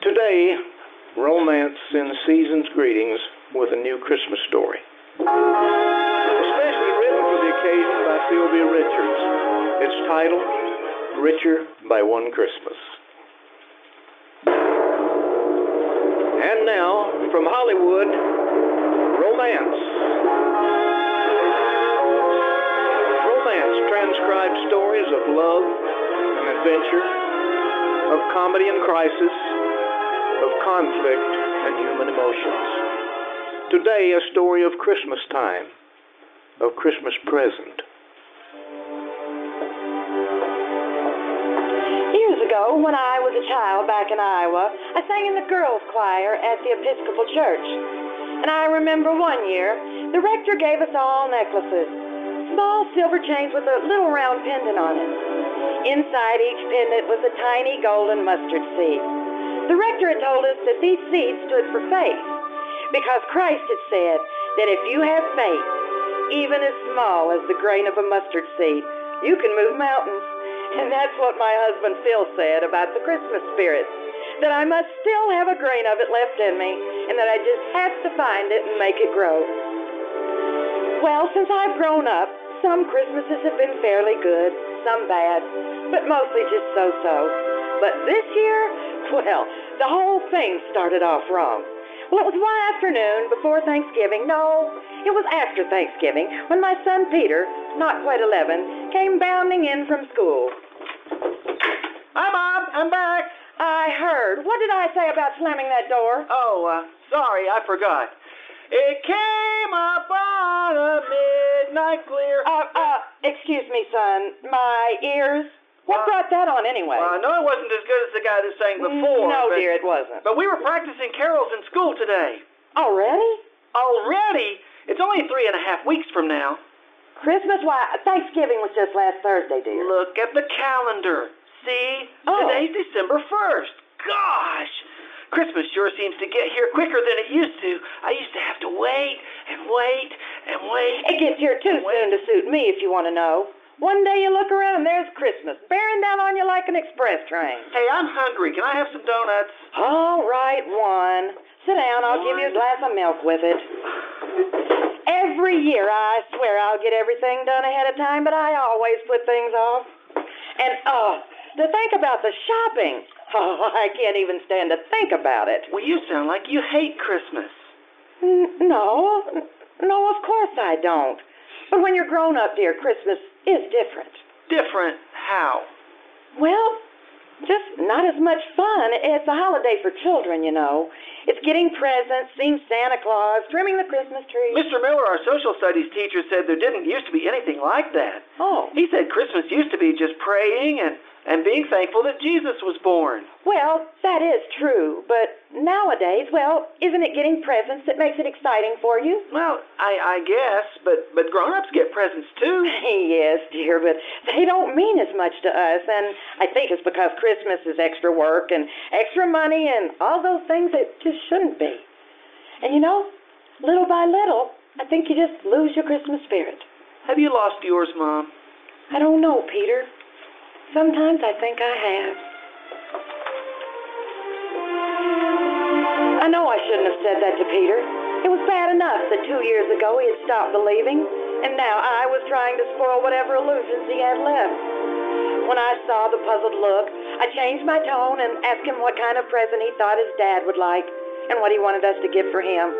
Today, romance sends season's greetings with a new Christmas story. Especially written for the occasion by Sylvia Richards. It's titled Richer by One Christmas. And now, from Hollywood, romance. Romance transcribed stories of love and adventure, of comedy and crisis, of conflict and human emotions. Today, a story of Christmas time, of Christmas present. Years ago, when I was a child back in Iowa, I sang in the girls' choir at the Episcopal Church. And I remember one year, the rector gave us all necklaces, small silver chains with a little round pendant on it. Inside each pendant was a tiny golden mustard seed. The rector had told us that these seeds stood for faith, because Christ had said that if you have faith, even as small as the grain of a mustard seed, you can move mountains. And that's what my husband Phil said about the Christmas spirit. That I must still have a grain of it left in me, and that I just have to find it and make it grow. Well, since I've grown up, some Christmases have been fairly good, some bad, but mostly just so-so. But this year, well, the whole thing started off wrong. Well, it was one afternoon before Thanksgiving. No, it was after Thanksgiving when my son Peter, not quite 11, came bounding in from school. Hi, Mom. I'm back. I heard. What did I say about slamming that door? Oh, uh, sorry, I forgot. It came up on a midnight clear. Uh, uh, excuse me, son. My ears? What brought that on anyway? Well, I know it wasn't as good as the guy that sang mm, before. no, but, dear, it wasn't. But we were practicing carols in school today. Already? Already? It's only three and a half weeks from now. Christmas? Why, Thanksgiving was just last Thursday, dear. Look at the calendar. See? Oh. Today's December 1st. Gosh! Christmas sure seems to get here quicker than it used to. I used to have to wait and wait and wait. It gets here too soon to suit me, if you want to know. One day you look around and there's Christmas, bearing down on you like an express train. Hey, I'm hungry. Can I have some donuts? All right, one. Sit down. I'll give you a glass of milk with it. Every year, I swear I'll get everything done ahead of time, but I always put things off. And, oh, to think about the shopping. Oh, I can't even stand to think about it. Well, you sound like you hate Christmas. N- no, no, of course I don't. But when you're grown up, dear, Christmas is different. Different how? Well, just not as much fun. It's a holiday for children, you know. It's getting presents, seeing Santa Claus, trimming the Christmas tree. Mr. Miller, our social studies teacher, said there didn't used to be anything like that. Oh, He said Christmas used to be just praying and, and being thankful that Jesus was born. well, that is true. But nowadays, well, isn't it getting presents that makes it exciting for you? Well, I, I guess, but, but grown-ups get presents too. yes, dear, but they don't mean as much to us. And I think it's because Christmas is extra work and extra money and all those things that just shouldn't be. And you know, little by little, I think you just lose your Christmas spirit. Have you lost yours, Mom? I don't know, Peter. Sometimes I think I have. I know I shouldn't have said that to Peter. It was bad enough that two years ago he had stopped believing, and now I was trying to spoil whatever illusions he had left. When I saw the puzzled look, I changed my tone and asked him what kind of present he thought his dad would like and what he wanted us to get for him.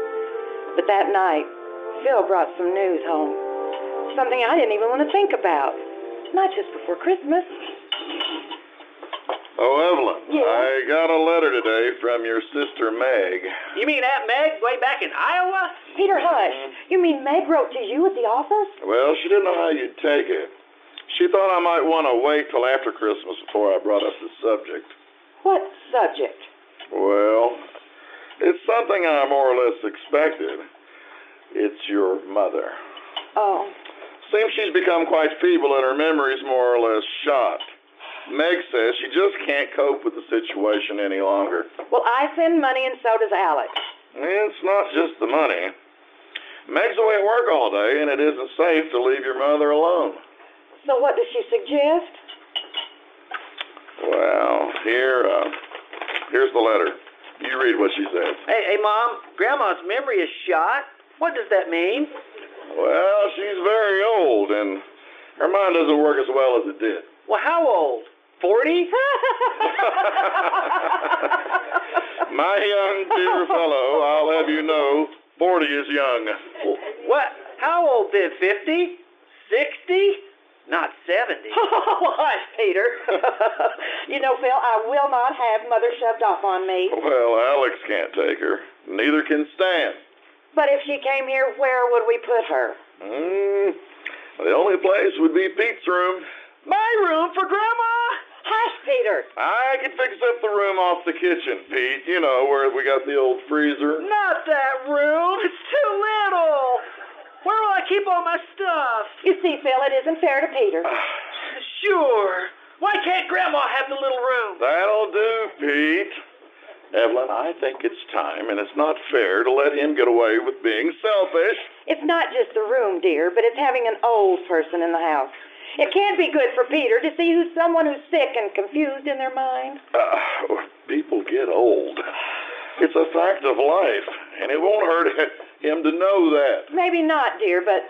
But that night, Phil brought some news home. Something I didn't even want to think about. Not just before Christmas. Oh, Evelyn, Yes? I got a letter today from your sister Meg. You mean Aunt Meg way back in Iowa? Peter, hush. Mm-hmm. You mean Meg wrote to you at the office? Well, she didn't know how you'd take it. She thought I might want to wait till after Christmas before I brought up the subject. What subject? Well, it's something I more or less expected. It's your mother. Oh, Seems she's become quite feeble and her memory's more or less shot. Meg says she just can't cope with the situation any longer. well, I send money and so does Alex. It's not just the money. Meg's away at work all day, and it isn't safe to leave your mother alone. So what does she suggest? Well, here, uh, here's the letter. You read what she says. Hey, hey, Mom, Grandma's memory is shot. What does that mean? Well, she's very old, and her mind doesn't work as well as it did. Well, how old? 40? My young dear fellow, I'll have you know, 40 is young. What? How old then? 50? 60? Not 70. Oh, hush, Peter. you know, Phil, I will not have Mother shoved off on me. Well, Alex can't take her. Neither can Stan. But if she came here, where would we put her? Mm, the only place would be Pete's room. My room for Grandma? Hush, Peter. I can fix up the room off the kitchen, Pete. You know, where we got the old freezer. Not that room. It's too little. Where will I keep all my stuff? You see, Phil, it isn't fair to Peter. Ah. Sure. Why can't Grandma have the little room? That'll do, Pete. Evelyn, I think it's time, and it's not fair to let him get away with being selfish. It's not just the room, dear, but it's having an old person in the house. It can't be good for Peter to see who's someone who's sick and confused in their mind. Uh, people get old. It's a fact of life, and it won't hurt him to know that. Maybe not, dear, but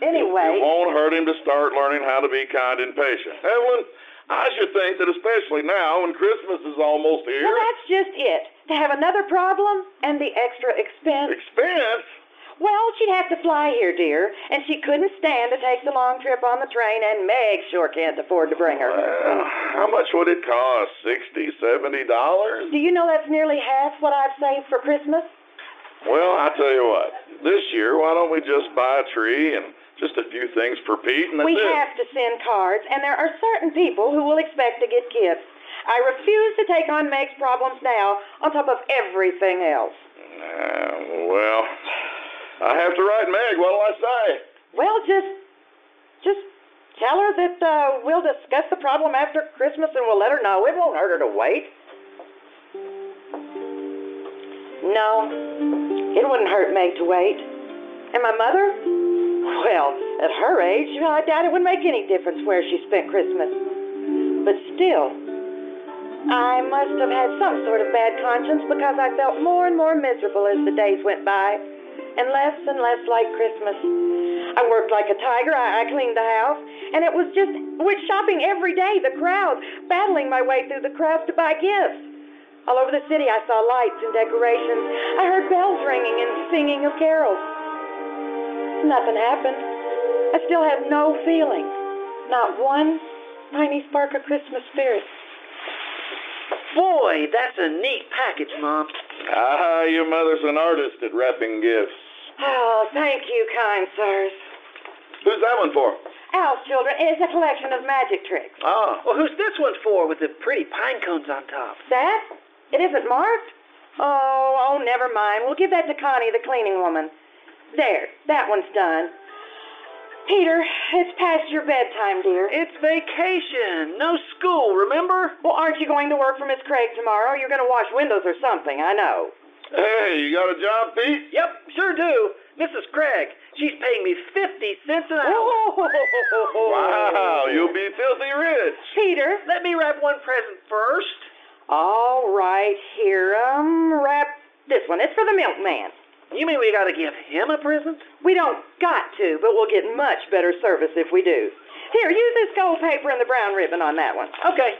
anyway. It won't hurt him to start learning how to be kind and patient. Evelyn, I should think that especially now when Christmas is almost here. Well, that's just it. To have another problem and the extra expense. Expense? Well, she'd have to fly here, dear, and she couldn't stand to take the long trip on the train, and Meg sure can't afford to bring her. Well, how much would it cost? Sixty, seventy dollars? Do you know that's nearly half what I've saved for Christmas? Well, I tell you what. This year, why don't we just buy a tree and just a few things for Pete, and that's we it. have to send cards, and there are certain people who will expect to get gifts. I refuse to take on Meg's problems now on top of everything else. Uh, well, I have to write Meg. What'll I say? Well, just, just tell her that uh, we'll discuss the problem after Christmas, and we'll let her know. It won't hurt her to wait. No, it wouldn't hurt Meg to wait. And my mother? Well, at her age, I doubt it would make any difference where she spent Christmas. But still, I must have had some sort of bad conscience because I felt more and more miserable as the days went by, and less and less like Christmas. I worked like a tiger. I, I cleaned the house, and it was just went shopping every day. The crowds, battling my way through the crowds to buy gifts. All over the city, I saw lights and decorations. I heard bells ringing and singing of carols. Nothing happened. I still have no feeling, not one tiny spark of Christmas spirit. Boy, that's a neat package, Mom. Ah, your mother's an artist at wrapping gifts. Oh, thank you, kind sirs. Who's that one for? Al's children is a collection of magic tricks. Ah, Well, who's this one for with the pretty pine cones on top? That? It isn't marked? Oh, oh, never mind. We'll give that to Connie, the cleaning woman. There, that one's done. Peter, it's past your bedtime, dear. It's vacation. No school, remember? Well, aren't you going to work for Miss Craig tomorrow? You're going to wash windows or something, I know. Hey, you got a job, Pete? Yep, sure do. Mrs. Craig, she's paying me 50 cents an hour. Wow, you'll be filthy rich. Peter. Let me wrap one present first. All right, here, um, wrap this one. It's for the milkman. You mean we gotta give him a present? We don't got to, but we'll get much better service if we do. Here, use this gold paper and the brown ribbon on that one. Okay.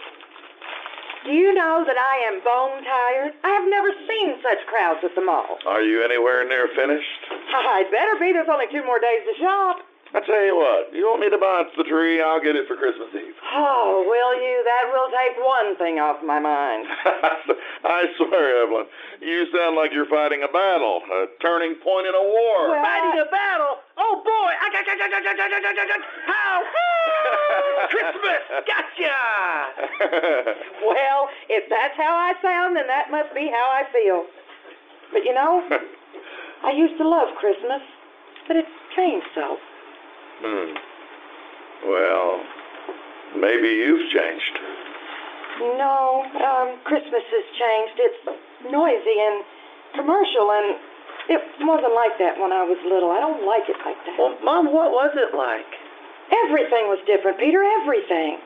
Do you know that I am bone tired? I have never seen such crowds at the mall. Are you anywhere near finished? Oh, I'd better be. There's only two more days to shop. I tell you what, you want me to buy the tree? I'll get it for Christmas Eve. Oh, will you? That will take one thing off my mind. I swear, Evelyn, you sound like you're fighting a battle, a turning point in a war. Well, fighting I... a battle? Oh boy! How? Christmas! Gotcha! well, if that's how I sound, then that must be how I feel. But you know, I used to love Christmas, but it's changed so hmm. Well, maybe you've changed. No, um, Christmas has changed. It's noisy and commercial, and it wasn't like that when I was little. I don't like it like that. Well, Mom, what was it like? Everything was different, Peter, everything.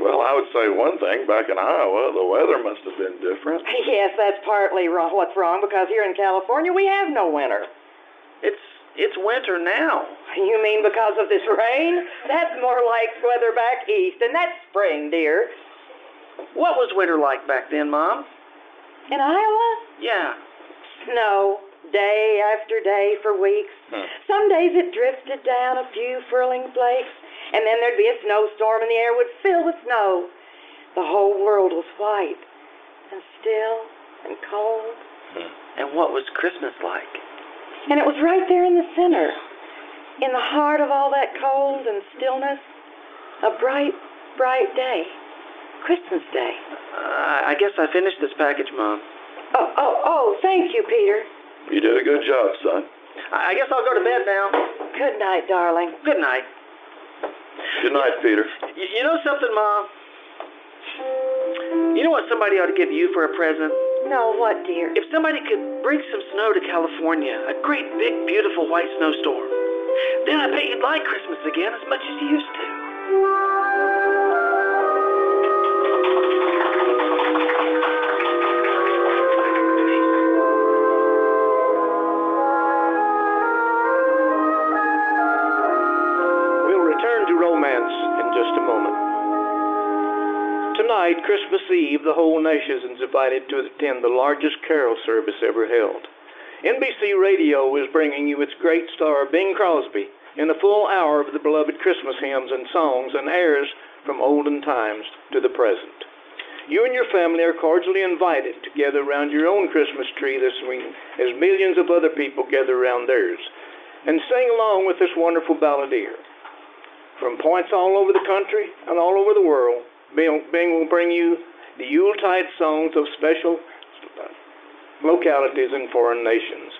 Well, I would say one thing. Back in Iowa, the weather must have been different. Yes, that's partly wrong. What's wrong? Because here in California, we have no winter. It's winter now. You mean because of this rain? That's more like weather back east, and that's spring, dear. What was winter like back then, Mom? In Iowa? Yeah. Snow, day after day for weeks. Hmm. Some days it drifted down a few furling flakes, and then there'd be a snowstorm and the air would fill with snow. The whole world was white and still and cold. And what was Christmas like? And it was right there in the center, in the heart of all that cold and stillness, a bright, bright day. Christmas Day. Uh, I guess I finished this package, Mom. Oh, oh, oh, thank you, Peter. You did a good job, son. I I guess I'll go to bed now. Good night, darling. Good night. Good night, Peter. You know something, Mom? You know what somebody ought to give you for a present? No, what, dear? If somebody could bring some snow to California, a great big beautiful white snowstorm, then I bet you'd like Christmas again as much as you used to. Tonight, Christmas Eve, the whole nation is invited to attend the largest carol service ever held. NBC Radio is bringing you its great star, Bing Crosby, in a full hour of the beloved Christmas hymns and songs and airs from olden times to the present. You and your family are cordially invited to gather around your own Christmas tree this week as millions of other people gather around theirs and sing along with this wonderful balladeer. From points all over the country and all over the world, Bing, will bring you the Yuletide songs of special localities in foreign nations.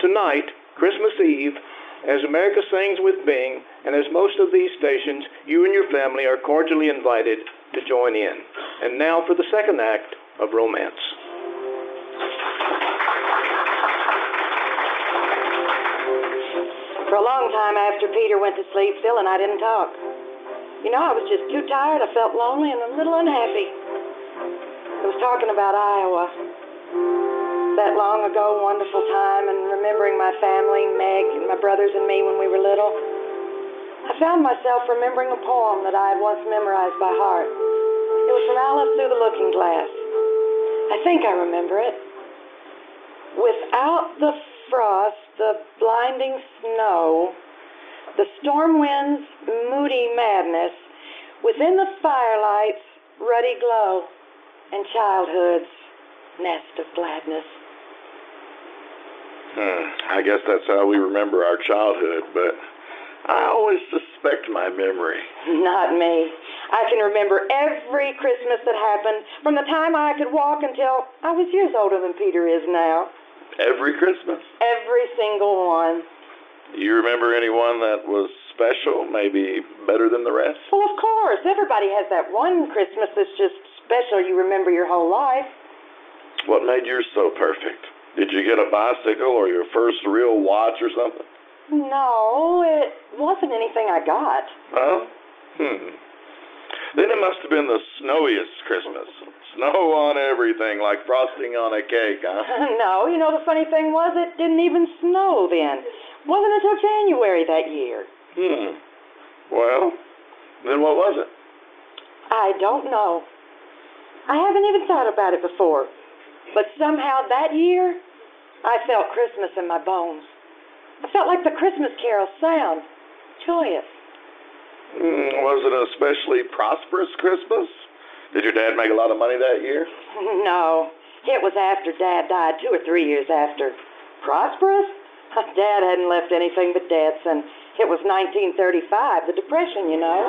Tonight, Christmas Eve, as America sings with Bing, and as most of these stations, you and your family are cordially invited to join in. And now for the second act of romance. For a long time after Peter went to sleep, Phil and I didn't talk. You know, I was just too tired. I felt lonely and a little unhappy. I was talking about Iowa. That long ago wonderful time and remembering my family, Meg, and my brothers and me when we were little. I found myself remembering a poem that I had once memorized by heart. It was from Alice Through the Looking Glass. I think I remember it. Without the frost, the blinding snow, the storm wind's moody madness, within the firelight's ruddy glow, and childhood's nest of gladness. Hmm, I guess that's how we remember our childhood, but I always suspect my memory. Not me. I can remember every Christmas that happened from the time I could walk until I was years older than Peter is now. Every Christmas? Every single one. You remember anyone that was special, maybe better than the rest? Well, of course. Everybody has that one Christmas that's just special you remember your whole life. What made yours so perfect? Did you get a bicycle or your first real watch or something? No, it wasn't anything I got. Huh? Hmm. Then it must have been the snowiest Christmas. Snow on everything, like frosting on a cake, huh? no, you know the funny thing was it didn't even snow then. Wasn't until January that year. Hmm. Well, then what was it? I don't know. I haven't even thought about it before. But somehow that year, I felt Christmas in my bones. I felt like the Christmas carol sound. Joyous. Hmm, was it an especially prosperous Christmas? Did your dad make a lot of money that year? No, it was after Dad died, two or three years after. Prosperous? Dad hadn't left anything but debts, and it was 1935, the Depression, you know.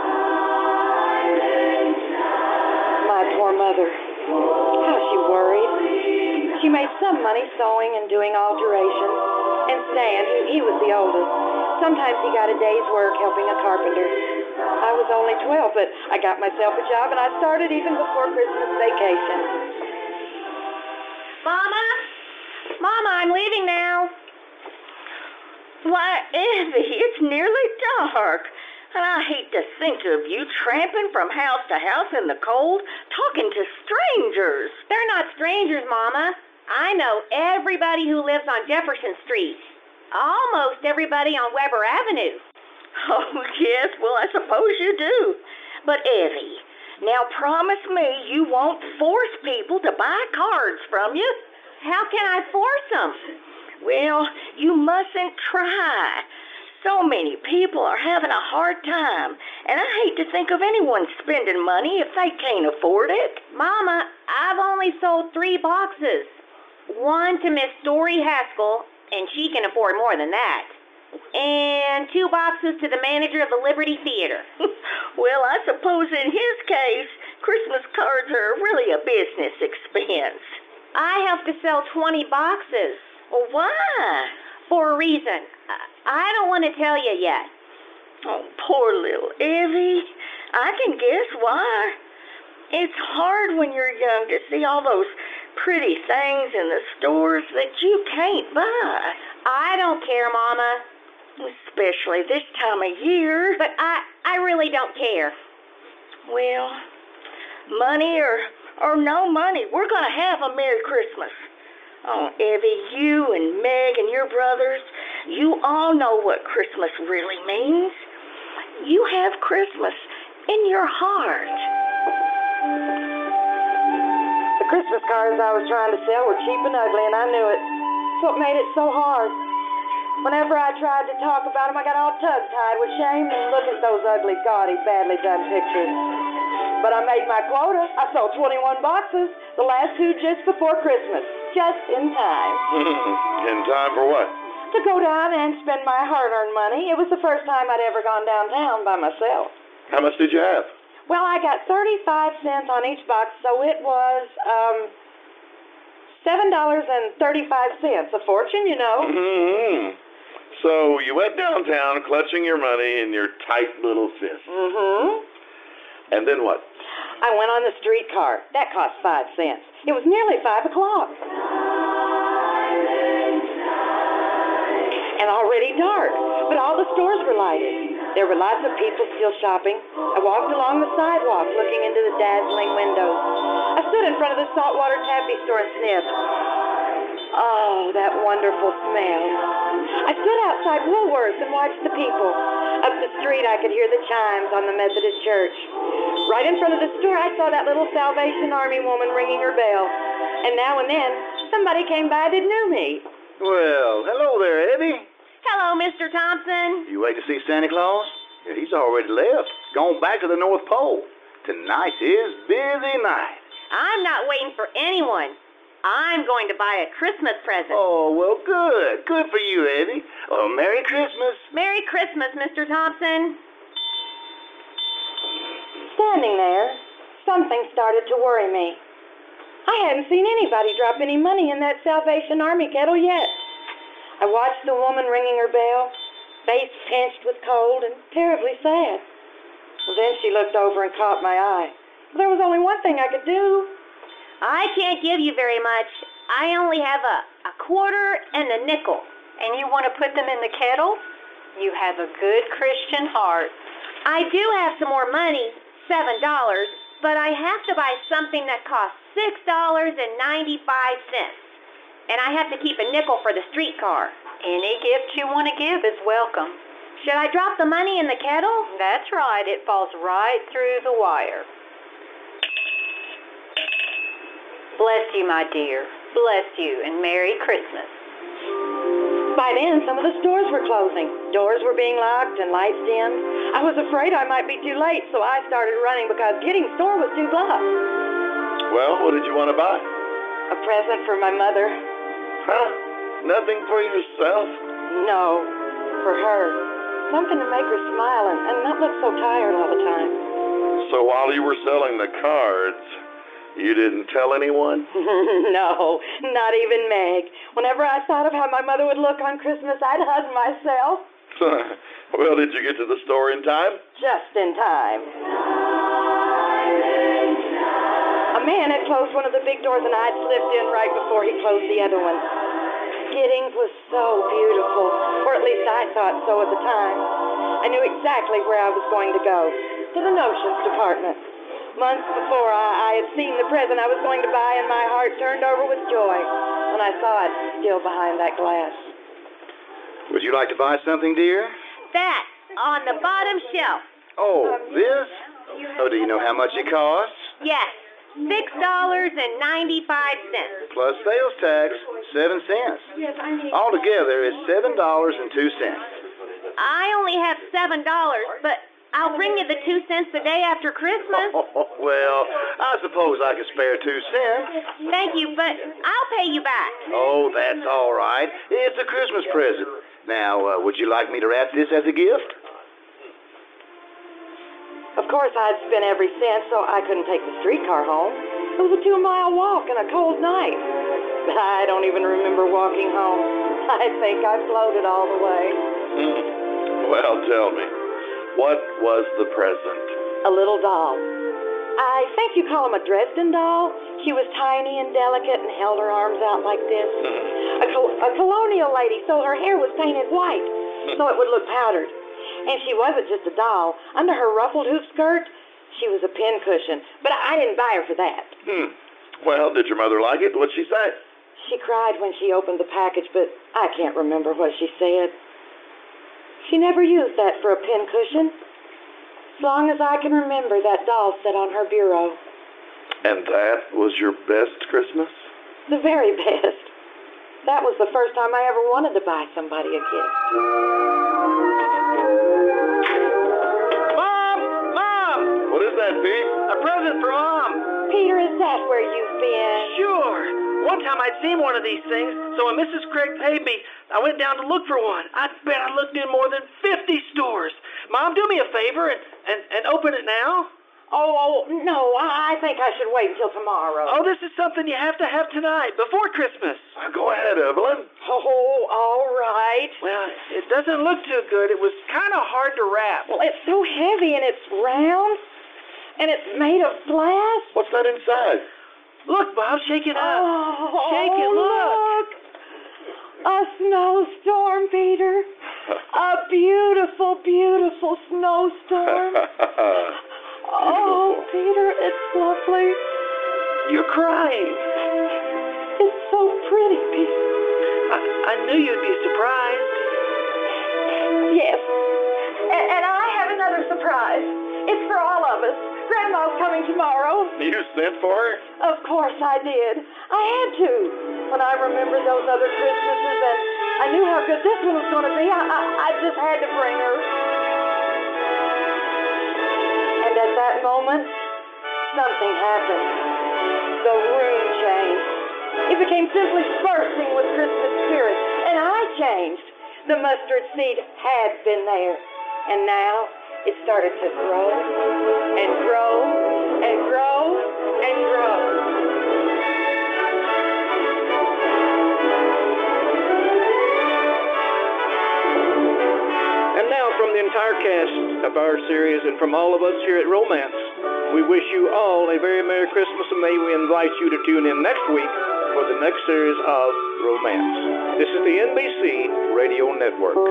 My poor mother. How she worried. She made some money sewing and doing alterations. And Stan, he, he was the oldest. Sometimes he got a day's work helping a carpenter. I was only 12, but I got myself a job, and I started even before Christmas vacation. Mama? Mama, I'm leaving now. Why, Evvy, it's nearly dark. And I hate to think of you tramping from house to house in the cold, talking to strangers. They're not strangers, Mama. I know everybody who lives on Jefferson Street. Almost everybody on Weber Avenue. Oh, yes, well, I suppose you do. But, Evvy, now promise me you won't force people to buy cards from you. How can I force them? Well, you mustn't try. So many people are having a hard time, and I hate to think of anyone spending money if they can't afford it. Mama, I've only sold three boxes. One to Miss Story Haskell, and she can afford more than that. And two boxes to the manager of the Liberty Theater. well, I suppose in his case, Christmas cards are really a business expense. I have to sell 20 boxes. Well, why? For a reason. I don't want to tell you yet. Oh, poor little Evvy. I can guess why. It's hard when you're young to see all those pretty things in the stores that you can't buy. I don't care, Mama. Especially this time of year. But I, I really don't care. Well, money or, or no money, we're going to have a Merry Christmas. Oh, Evvy, you and Meg and your brothers, you all know what Christmas really means. You have Christmas in your heart. The Christmas cards I was trying to sell were cheap and ugly, and I knew it. That's what made it so hard. Whenever I tried to talk about them, I got all tongue-tied with shame and look at those ugly, gaudy, badly done pictures. But I made my quota. I sold 21 boxes, the last two just before Christmas just in time. in time for what? To go down and spend my hard earned money. It was the first time I'd ever gone downtown by myself. How much did you have? Well, I got 35 cents on each box, so it was um, $7.35. A fortune, you know. Mm-hmm. So you went downtown clutching your money in your tight little fist. Mm-hmm. And then what? I went on the streetcar. That cost five cents. It was nearly five o'clock. And already dark, but all the stores were lighted. There were lots of people still shopping. I walked along the sidewalk looking into the dazzling windows. I stood in front of the saltwater taffy store and sniffed. Oh, that wonderful smell. I stood outside Woolworths and watched the people. Up the street, I could hear the chimes on the Methodist church. Right in front of the store, I saw that little Salvation Army woman ringing her bell. And now and then, somebody came by that knew me. Well, hello there, Evvy. Hello, Mr. Thompson. You wait to see Santa Claus? Yeah, he's already left. Gone back to the North Pole. Tonight is busy night. I'm not waiting for anyone. I'm going to buy a Christmas present. Oh, well, good. Good for you, Evvy. Oh, uh, Merry Christmas. Merry Christmas, Mr. Thompson. Standing there, something started to worry me. I hadn't seen anybody drop any money in that Salvation Army kettle yet. I watched the woman ringing her bell, face pinched with cold and terribly sad. Well, then she looked over and caught my eye. There was only one thing I could do. I can't give you very much. I only have a, a quarter and a nickel. And you want to put them in the kettle? You have a good Christian heart. I do have some more money, $7, but I have to buy something that costs $6.95. And I have to keep a nickel for the streetcar. Any gift you want to give is welcome. Should I drop the money in the kettle? That's right. It falls right through the wire. Bless you, my dear. Bless you, and Merry Christmas. By then, some of the stores were closing. Doors were being locked and lights dim. I was afraid I might be too late, so I started running because getting store was too blocks. Well, what did you want to buy? A present for my mother. Huh? Nothing for yourself? No, for her. Something to make her smile and, and not look so tired all the time. So while you were selling the cards, you didn't tell anyone? no, not even Meg. Whenever I thought of how my mother would look on Christmas, I'd hug myself. well, did you get to the store in time? Just in time. A man had closed one of the big doors, and I'd slipped in right before he closed the other one. Giddings was so beautiful, or at least I thought so at the time. I knew exactly where I was going to go, to the notions department. Months before, I, I had seen the present I was going to buy, and my heart turned over with joy when I saw it still behind that glass. Would you like to buy something, dear? That on the bottom shelf. Oh, this? Oh, do you know how much it costs? Yes, six dollars and ninety-five cents. Plus sales tax, seven cents. Yes, I need. Altogether, it's seven dollars and two cents. I only have seven dollars, but I'll bring you the two cents a day after Christmas. well, I suppose I could spare two cents. Thank you, but I'll pay you back. Oh, that's all right. It's a Christmas present. Now, uh, would you like me to wrap this as a gift? Of course, I'd spent every cent, so I couldn't take the streetcar home. It was a two-mile walk and a cold night. But I don't even remember walking home. I think I floated all the way. Well, tell me, what was the present? A little doll. I think you call him a Dresden doll. She was tiny and delicate and held her arms out like this. A, col- a colonial lady, so her hair was painted white, so it would look powdered. And she wasn't just a doll. Under her ruffled hoop skirt, she was a pincushion. But I didn't buy her for that. Hmm. Well, did your mother like it? What'd she say? She cried when she opened the package, but I can't remember what she said. She never used that for a pincushion. As long as I can remember, that doll sat on her bureau. And that was your best Christmas? The very best. That was the first time I ever wanted to buy somebody a gift. Mom! Mom! What is that, Pete? A present for Mom! Peter, is that where you've been? Sure. One time I'd seen one of these things, so when Mrs. Craig paid me, I went down to look for one. I bet I looked in more than 50 stores. Mom, do me a favor and, and, and open it now. Oh, oh, no, I I think I should wait until tomorrow. Oh, this is something you have to have tonight, before Christmas. Uh, go ahead, Evelyn. Oh, all right. Well, it doesn't look too good. It was kind of hard to wrap. Well, it's so heavy and it's round and it's made of glass. What's that inside? Look, Bob, shake it up. Oh, Shake it, look. A snowstorm, Peter. A beautiful, beautiful snowstorm. oh, Peter, it's lovely. You're crying. It's so pretty, Peter. I, I knew you'd be surprised. Yes. And, and I have another surprise. It's for all of us. Grandma's coming tomorrow. you sent for her? Of course I did. I had to. When I remembered those other Christmases and I knew how good this one was going to be, I, I, I just had to bring her. And at that moment, something happened. The room changed. It became simply bursting with Christmas spirit. And I changed. The mustard seed had been there. And now it started to grow and grow and grow and grow. And now, from the entire cast of our series and from all of us here at Romance, we wish you all a very Merry Christmas and may we invite you to tune in next week for the next series of Romance. This is the NBC Radio Network.